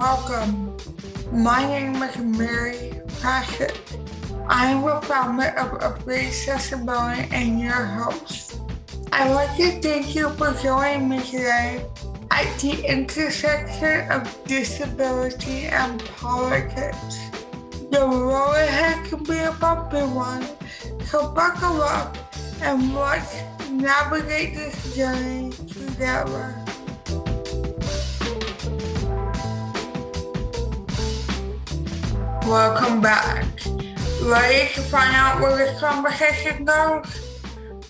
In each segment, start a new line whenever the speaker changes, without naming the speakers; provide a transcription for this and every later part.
welcome. My name is Mary Pratchett. I am a founder of Upgrade Accessibility and your host. I'd like to thank you for joining me today at the intersection of disability and politics. The road ahead can be a bumpy one, so buckle up and let's navigate this journey together. Welcome back. Ready to find out where this conversation goes?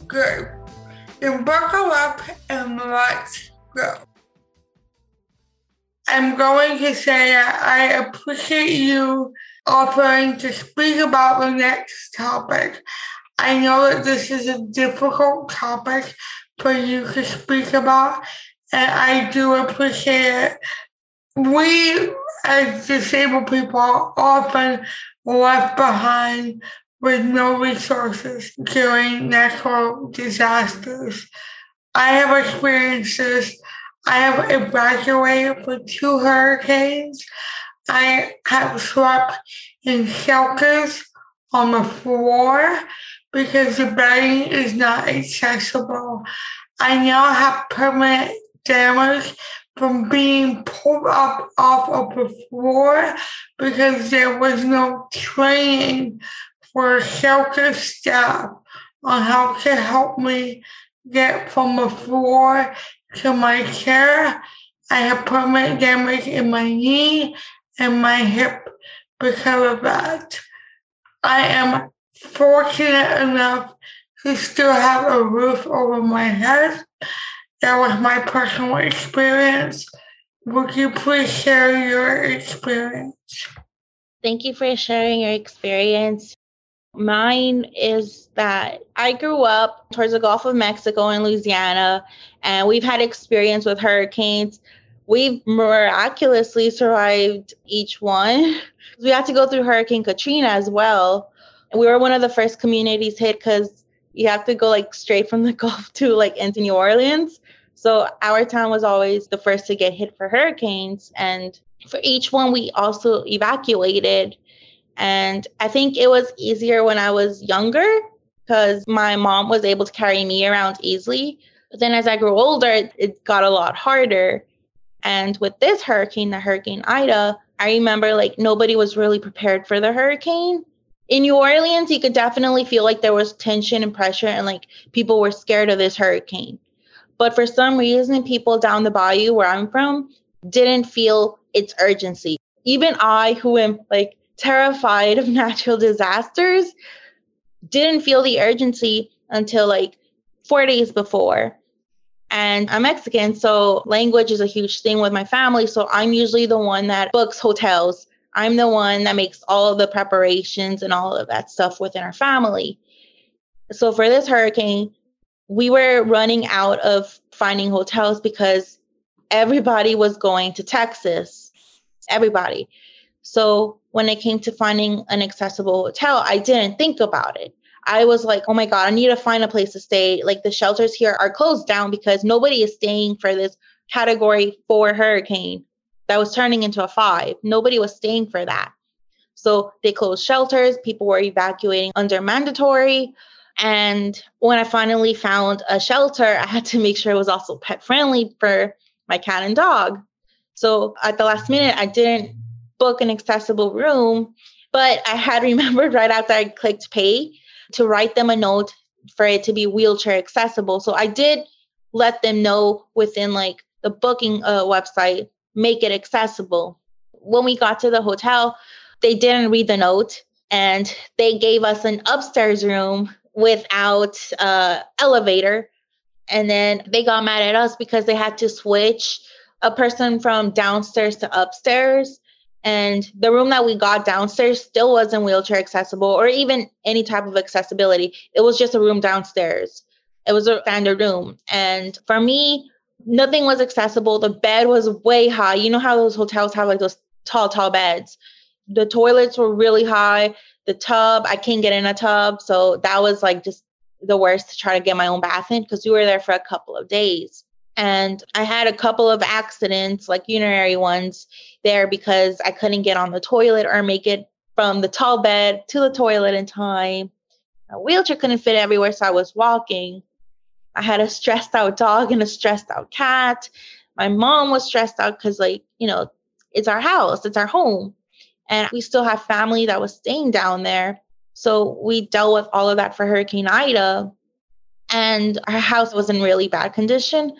Good. Then buckle up and let's go. I'm going to say that I appreciate you offering to speak about the next topic. I know that this is a difficult topic for you to speak about, and I do appreciate it. We as disabled people are often left behind with no resources during natural disasters. I have experiences. I have evacuated for two hurricanes. I have slept in shelters on the floor because the bedding is not accessible. I now have permanent damage from being pulled up off of the floor because there was no training for shelter staff on how to help me get from the floor to my chair. I have permanent damage in my knee and my hip because of that. I am fortunate enough to still have a roof over my head that was my personal experience. Would you please share your experience?
Thank you for sharing your experience. Mine is that I grew up towards the Gulf of Mexico in Louisiana, and we've had experience with hurricanes. We've miraculously survived each one. We had to go through Hurricane Katrina as well. We were one of the first communities hit because you have to go like straight from the Gulf to like into New Orleans. So our town was always the first to get hit for hurricanes. And for each one, we also evacuated. And I think it was easier when I was younger because my mom was able to carry me around easily. But then as I grew older, it, it got a lot harder. And with this hurricane, the Hurricane Ida, I remember like nobody was really prepared for the hurricane. In New Orleans, you could definitely feel like there was tension and pressure, and like people were scared of this hurricane. But for some reason, people down the bayou where I'm from didn't feel its urgency. Even I, who am like terrified of natural disasters, didn't feel the urgency until like four days before. And I'm Mexican, so language is a huge thing with my family. So I'm usually the one that books hotels. I'm the one that makes all of the preparations and all of that stuff within our family. So for this hurricane, we were running out of finding hotels because everybody was going to Texas. Everybody. So when it came to finding an accessible hotel, I didn't think about it. I was like, oh my God, I need to find a place to stay. Like the shelters here are closed down because nobody is staying for this category four hurricane that was turning into a five. Nobody was staying for that. So they closed shelters. People were evacuating under mandatory. And when I finally found a shelter, I had to make sure it was also pet friendly for my cat and dog. So at the last minute, I didn't book an accessible room, but I had remembered right after I clicked pay to write them a note for it to be wheelchair accessible. So I did let them know within like the booking uh, website, make it accessible. When we got to the hotel, they didn't read the note and they gave us an upstairs room without uh elevator. And then they got mad at us because they had to switch a person from downstairs to upstairs. And the room that we got downstairs still wasn't wheelchair accessible or even any type of accessibility. It was just a room downstairs. It was a standard room. And for me nothing was accessible the bed was way high you know how those hotels have like those tall tall beds the toilets were really high the tub, I can't get in a tub. So that was like just the worst to try to get my own bath in because we were there for a couple of days. And I had a couple of accidents, like urinary ones, there because I couldn't get on the toilet or make it from the tall bed to the toilet in time. A wheelchair couldn't fit everywhere, so I was walking. I had a stressed out dog and a stressed out cat. My mom was stressed out because, like, you know, it's our house, it's our home. And we still have family that was staying down there. So we dealt with all of that for Hurricane Ida. And our house was in really bad condition.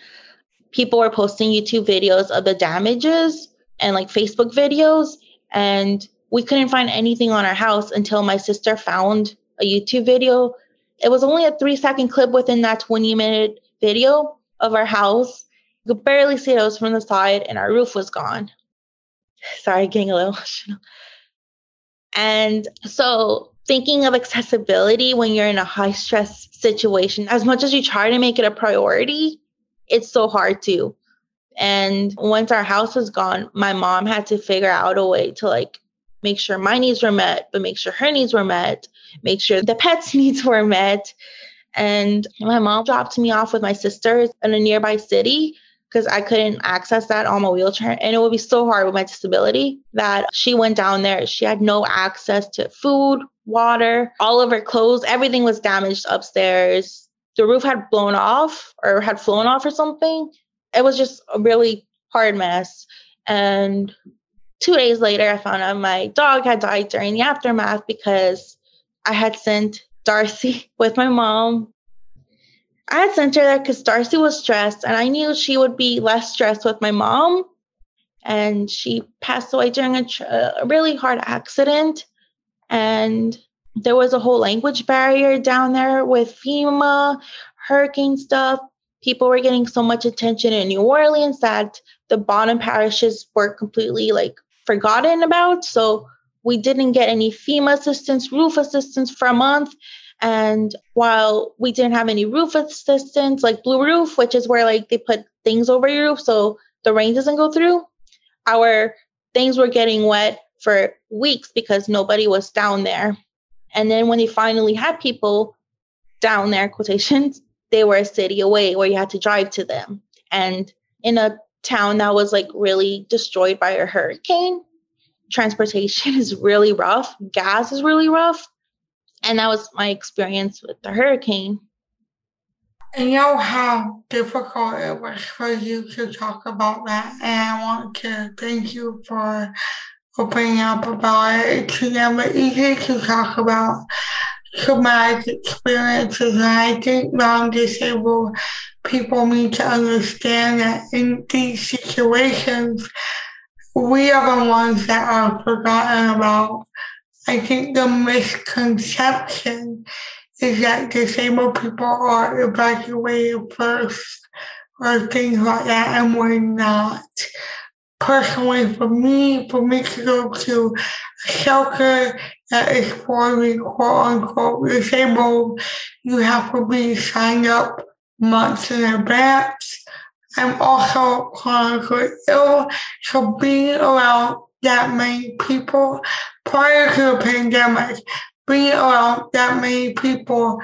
People were posting YouTube videos of the damages and like Facebook videos. And we couldn't find anything on our house until my sister found a YouTube video. It was only a three second clip within that 20 minute video of our house. You could barely see it was from the side, and our roof was gone. Sorry, getting a little emotional. And so, thinking of accessibility when you're in a high stress situation, as much as you try to make it a priority, it's so hard to. And once our house was gone, my mom had to figure out a way to like make sure my needs were met, but make sure her needs were met, make sure the pets' needs were met. And my mom dropped me off with my sisters in a nearby city because I couldn't access that on my wheelchair. And it would be so hard with my disability that she went down there. She had no access to food, water, all of her clothes, everything was damaged upstairs. The roof had blown off or had flown off or something. It was just a really hard mess. And two days later, I found out my dog had died during the aftermath because I had sent Darcy with my mom I had sent her there because Darcy was stressed, and I knew she would be less stressed with my mom. And she passed away during a, tr- a really hard accident. And there was a whole language barrier down there with FEMA, hurricane stuff. People were getting so much attention in New Orleans that the bottom parishes were completely like forgotten about. So we didn't get any FEMA assistance, roof assistance for a month. And while we didn't have any roof assistance, like Blue Roof, which is where like they put things over your roof so the rain doesn't go through, our things were getting wet for weeks because nobody was down there. And then when they finally had people down there, quotations, they were a city away where you had to drive to them. And in a town that was like really destroyed by a hurricane, transportation is really rough, gas is really rough. And that was my experience with the hurricane.
I know how difficult it was for you to talk about that, and I want to thank you for opening up about it. It's never easy to talk about traumatic experiences, and I think non disabled people need to understand that in these situations, we are the ones that are forgotten about I think the misconception is that disabled people are evacuated first or things like that, and we're not. Personally, for me, for me to go to a shelter that is for the quote unquote disabled, you have to be signed up months in advance. I'm also chronically ill, so being around that many people prior to the pandemic, being around that many people,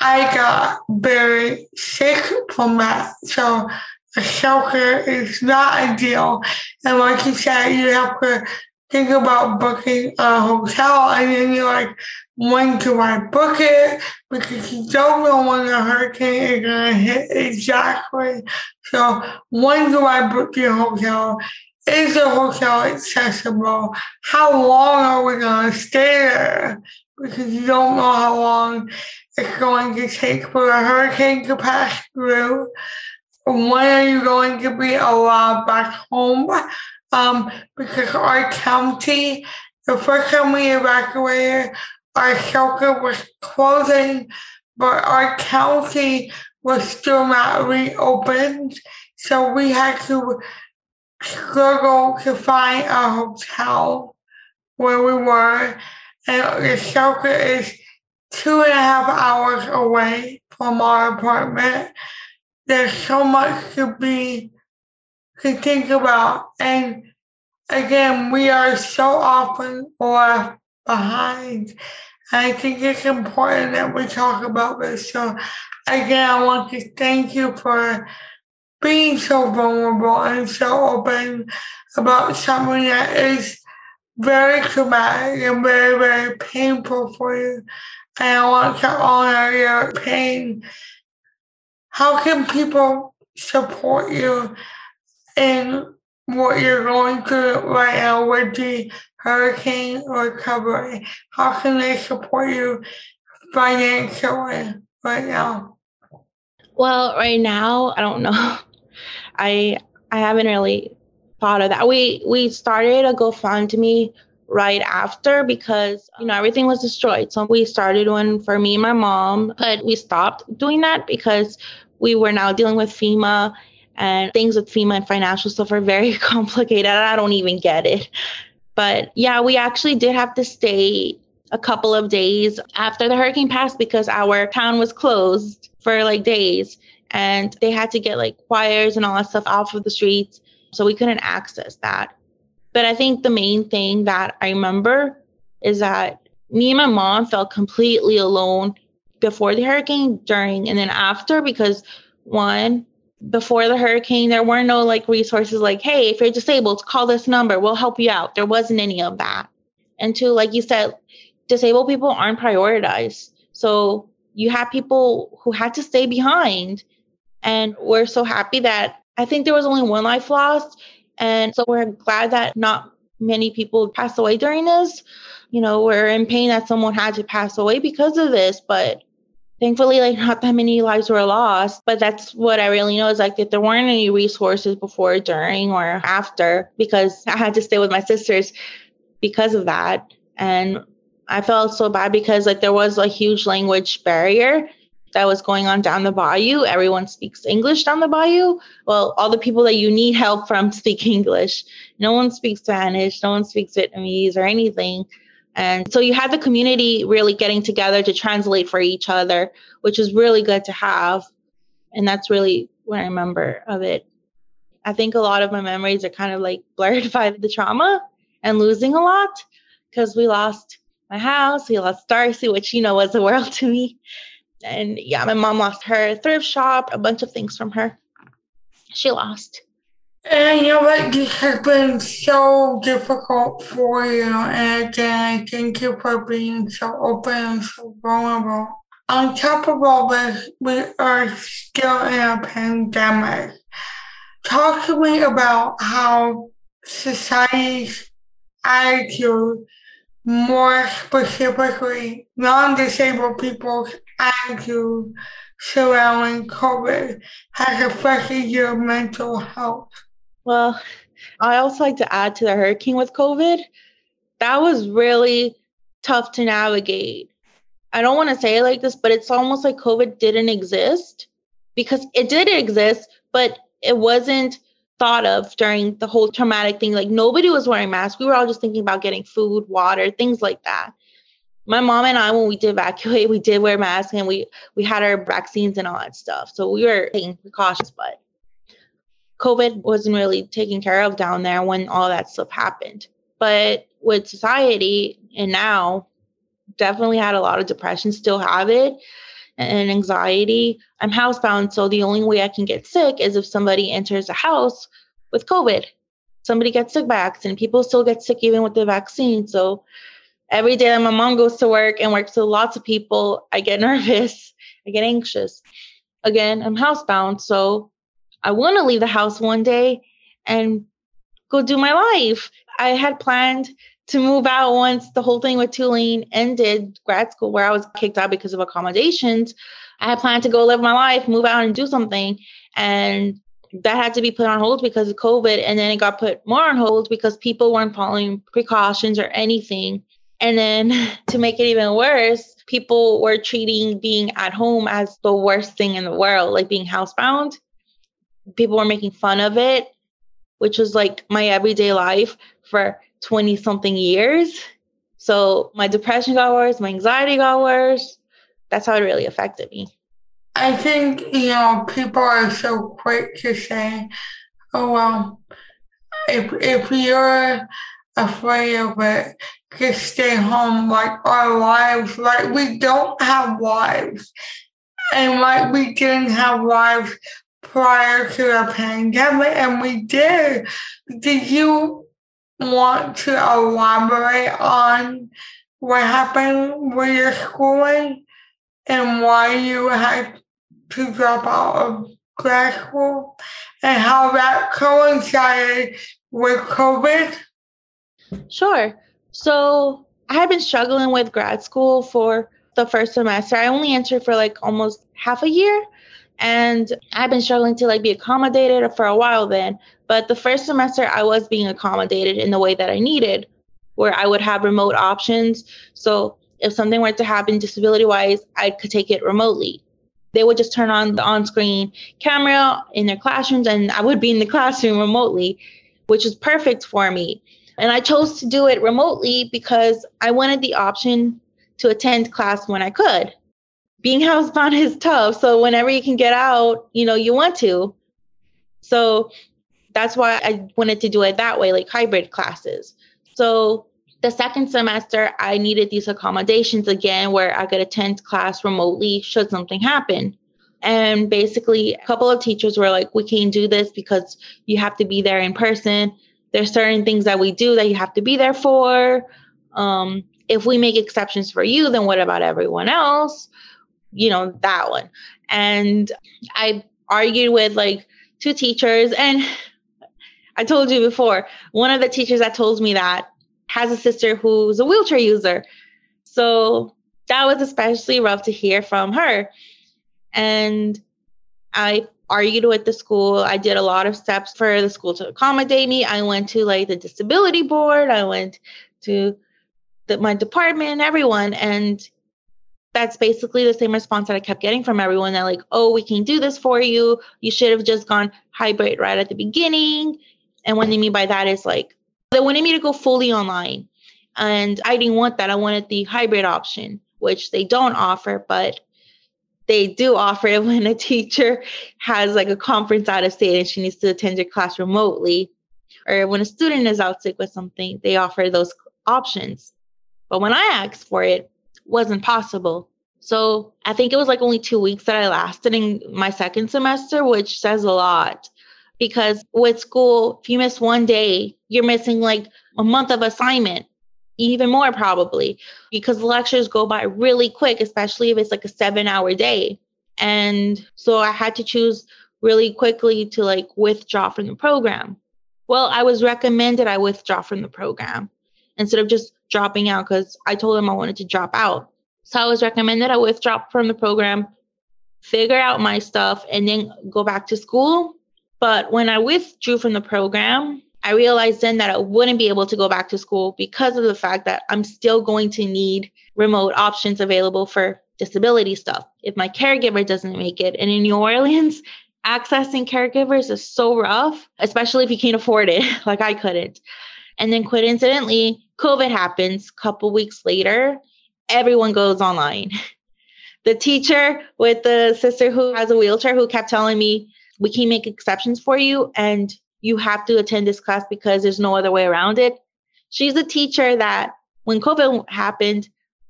I got very sick from that. So a shelter is not ideal. And like you said, you have to think about booking a hotel and then you're like, when do I book it? Because you don't know when the hurricane is gonna hit exactly. So when do I book your hotel? Is the hotel accessible? How long are we going to stay there? Because you don't know how long it's going to take for the hurricane to pass through. When are you going to be allowed back home? Um, because our county, the first time we evacuated, our shelter was closing, but our county was still not reopened. So we had to struggle to find a hotel where we were, and the shelter is two and a half hours away from our apartment. There's so much to be to think about, and again, we are so often left behind. I think it's important that we talk about this. So, again, I want to thank you for being so vulnerable and so open about something that is very traumatic and very, very painful for you. And I want to honor your pain. How can people support you in what you're going through right now with the hurricane recovery? How can they support you financially right now?
Well, right now, I don't know. I I haven't really thought of that. We we started a GoFundMe right after because you know everything was destroyed. So we started one for me and my mom, but we stopped doing that because we were now dealing with FEMA and things with FEMA and financial stuff are very complicated. I don't even get it. But yeah, we actually did have to stay a couple of days after the hurricane passed because our town was closed for like days and they had to get like choirs and all that stuff off of the streets. So we couldn't access that. But I think the main thing that I remember is that me and my mom felt completely alone before the hurricane, during, and then after because one, before the hurricane, there weren't no like resources like, hey, if you're disabled, call this number, we'll help you out. There wasn't any of that. And two, like you said, disabled people aren't prioritized. So you have people who had to stay behind. And we're so happy that I think there was only one life lost. And so we're glad that not many people passed away during this. You know, we're in pain that someone had to pass away because of this, but thankfully like not that many lives were lost but that's what i really know is like that there weren't any resources before during or after because i had to stay with my sisters because of that. And i felt so bad because like there was a huge language barrier that was going on down the bayou. Everyone speaks english down the bayou. Well all the people that you need help from speak english. No one speaks spanish. No one speaks vietnamese or anything and so you had the community really getting together to translate for each other, which is really good to have. And that's really what I remember of it. I think a lot of my memories are kind of like blurred by the trauma and losing a lot because we lost my house, we lost Darcy, which you know was the world to me. And yeah, my mom lost her thrift shop, a bunch of things from her. She lost.
And I know that this has been so difficult for you, and again, I thank you for being so open and so vulnerable. On top of all this, we are still in a pandemic. Talk to me about how society's attitude, more specifically, non disabled people's attitude surrounding COVID, has affected your mental health.
Well, I also like to add to the hurricane with COVID. That was really tough to navigate. I don't want to say it like this, but it's almost like COVID didn't exist because it did exist, but it wasn't thought of during the whole traumatic thing. Like nobody was wearing masks. We were all just thinking about getting food, water, things like that. My mom and I, when we did evacuate, we did wear masks and we we had our vaccines and all that stuff. So we were taking precautions, but COVID wasn't really taken care of down there when all that stuff happened. But with society and now, definitely had a lot of depression, still have it, and anxiety. I'm housebound, so the only way I can get sick is if somebody enters a house with COVID. Somebody gets sick by accident. People still get sick even with the vaccine. So every day that my mom goes to work and works with lots of people, I get nervous. I get anxious. Again, I'm housebound, so I want to leave the house one day and go do my life. I had planned to move out once the whole thing with Tulane ended grad school, where I was kicked out because of accommodations. I had planned to go live my life, move out and do something. And that had to be put on hold because of COVID. And then it got put more on hold because people weren't following precautions or anything. And then to make it even worse, people were treating being at home as the worst thing in the world, like being housebound people were making fun of it, which was like my everyday life for 20 something years. So my depression got worse, my anxiety got worse. That's how it really affected me.
I think, you know, people are so quick to say, oh, well, if, if you're afraid of it, just stay home. Like our lives, like we don't have lives. And like we didn't have lives prior to the pandemic, and we did. Did you want to elaborate on what happened with your schooling and why you had to drop out of grad school and how that coincided with COVID?
Sure. So I had been struggling with grad school for the first semester. I only entered for like almost half a year and I've been struggling to like be accommodated for a while then. But the first semester I was being accommodated in the way that I needed, where I would have remote options. So if something were to happen disability wise, I could take it remotely. They would just turn on the on screen camera in their classrooms and I would be in the classroom remotely, which is perfect for me. And I chose to do it remotely because I wanted the option to attend class when I could. Being housebound is tough. So whenever you can get out, you know, you want to. So that's why I wanted to do it that way, like hybrid classes. So the second semester, I needed these accommodations again where I could attend class remotely should something happen. And basically, a couple of teachers were like, we can't do this because you have to be there in person there's certain things that we do that you have to be there for. Um, if we make exceptions for you, then what about everyone else? You know, that one. And I argued with like two teachers, and I told you before, one of the teachers that told me that has a sister who's a wheelchair user. So that was especially rough to hear from her. And I argued with the school. I did a lot of steps for the school to accommodate me. I went to like the disability board. I went to the, my department, everyone, and that's basically the same response that I kept getting from everyone. They're like, "Oh, we can do this for you. You should have just gone hybrid right at the beginning." And what they mean by that is like they wanted me to go fully online, and I didn't want that. I wanted the hybrid option, which they don't offer, but they do offer it when a teacher has like a conference out of state and she needs to attend your class remotely or when a student is out sick with something they offer those options but when i asked for it wasn't possible so i think it was like only two weeks that i lasted in my second semester which says a lot because with school if you miss one day you're missing like a month of assignment even more probably because the lectures go by really quick, especially if it's like a seven hour day. And so I had to choose really quickly to like withdraw from the program. Well, I was recommended I withdraw from the program instead of just dropping out because I told them I wanted to drop out. So I was recommended I withdraw from the program, figure out my stuff, and then go back to school. But when I withdrew from the program, I realized then that I wouldn't be able to go back to school because of the fact that I'm still going to need remote options available for disability stuff. If my caregiver doesn't make it, and in New Orleans, accessing caregivers is so rough, especially if you can't afford it, like I couldn't. And then coincidentally, COVID happens a couple weeks later, everyone goes online. The teacher with the sister who has a wheelchair who kept telling me, we can make exceptions for you and you have to attend this class because there's no other way around it. She's a teacher that when COVID happened,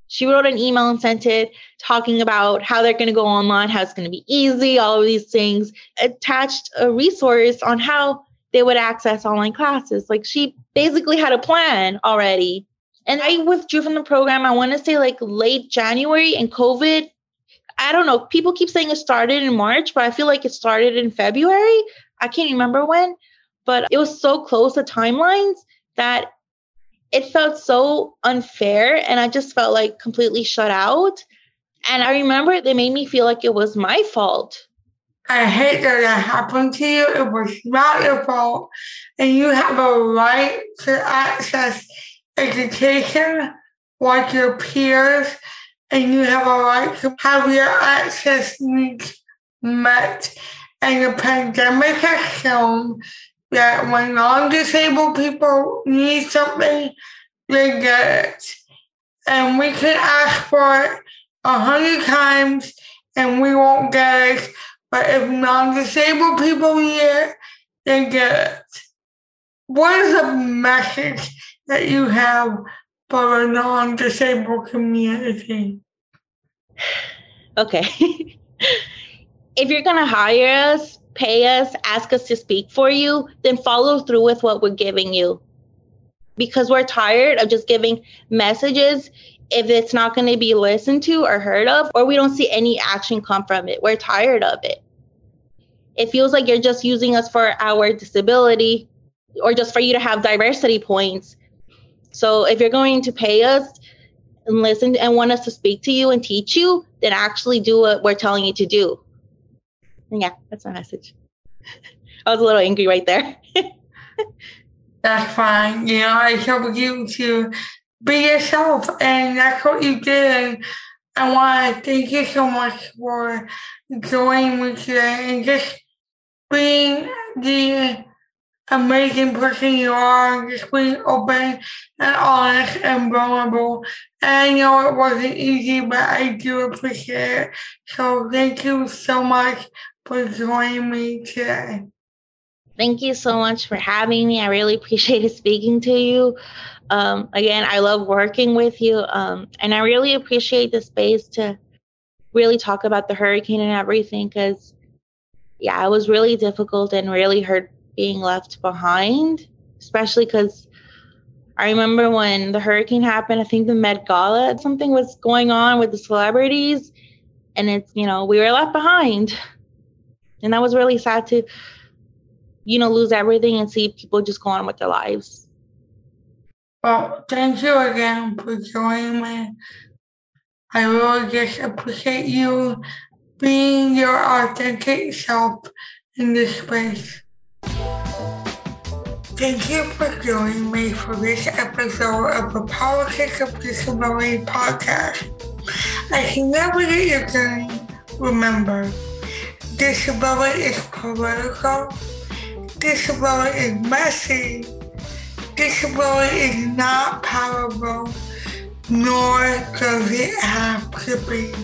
she wrote an email and sent it talking about how they're going to go online, how it's going to be easy, all of these things, attached a resource on how they would access online classes. Like she basically had a plan already. And I withdrew from the program, I want to say like late January and COVID. I don't know. People keep saying it started in March, but I feel like it started in February. I can't remember when but it was so close to timelines that it felt so unfair and I just felt like completely shut out. And I remember they made me feel like it was my fault.
I hate that that happened to you. It was not your fault. And you have a right to access education like your peers. And you have a right to have your access needs met. And the pandemic has shown that when non-disabled people need something, they get it. And we can ask for it a hundred times and we won't get it. But if non-disabled people hear, they get it. What is the message that you have for the non-disabled community?
Okay. if you're gonna hire us, pay us, ask us to speak for you, then follow through with what we're giving you. Because we're tired of just giving messages if it's not going to be listened to or heard of, or we don't see any action come from it. We're tired of it. It feels like you're just using us for our disability or just for you to have diversity points. So if you're going to pay us and listen and want us to speak to you and teach you, then actually do what we're telling you to do. And yeah, that's my message. I was a little angry right there.
that's fine. You know, I told you to be yourself, and that's what you did. I want to thank you so much for joining me today and just being the amazing person you are, just being open and honest and vulnerable. And I know it wasn't easy, but I do appreciate it. So thank you so much for joining me today.
Thank you so much for having me. I really appreciated speaking to you. Um, again, I love working with you. Um, and I really appreciate the space to really talk about the hurricane and everything because, yeah, it was really difficult and really hurt being left behind, especially because I remember when the hurricane happened, I think the Met Gala, something was going on with the celebrities, and it's, you know, we were left behind. And that was really sad to, you know, lose everything and see people just go on with their lives.
Well, thank you again for joining me. I really just appreciate you being your authentic self in this space. Thank you for joining me for this episode of the Politics of Disability podcast. As you navigate your journey, remember, disability is political, disability is messy, disability is not powerful, nor does it have to be.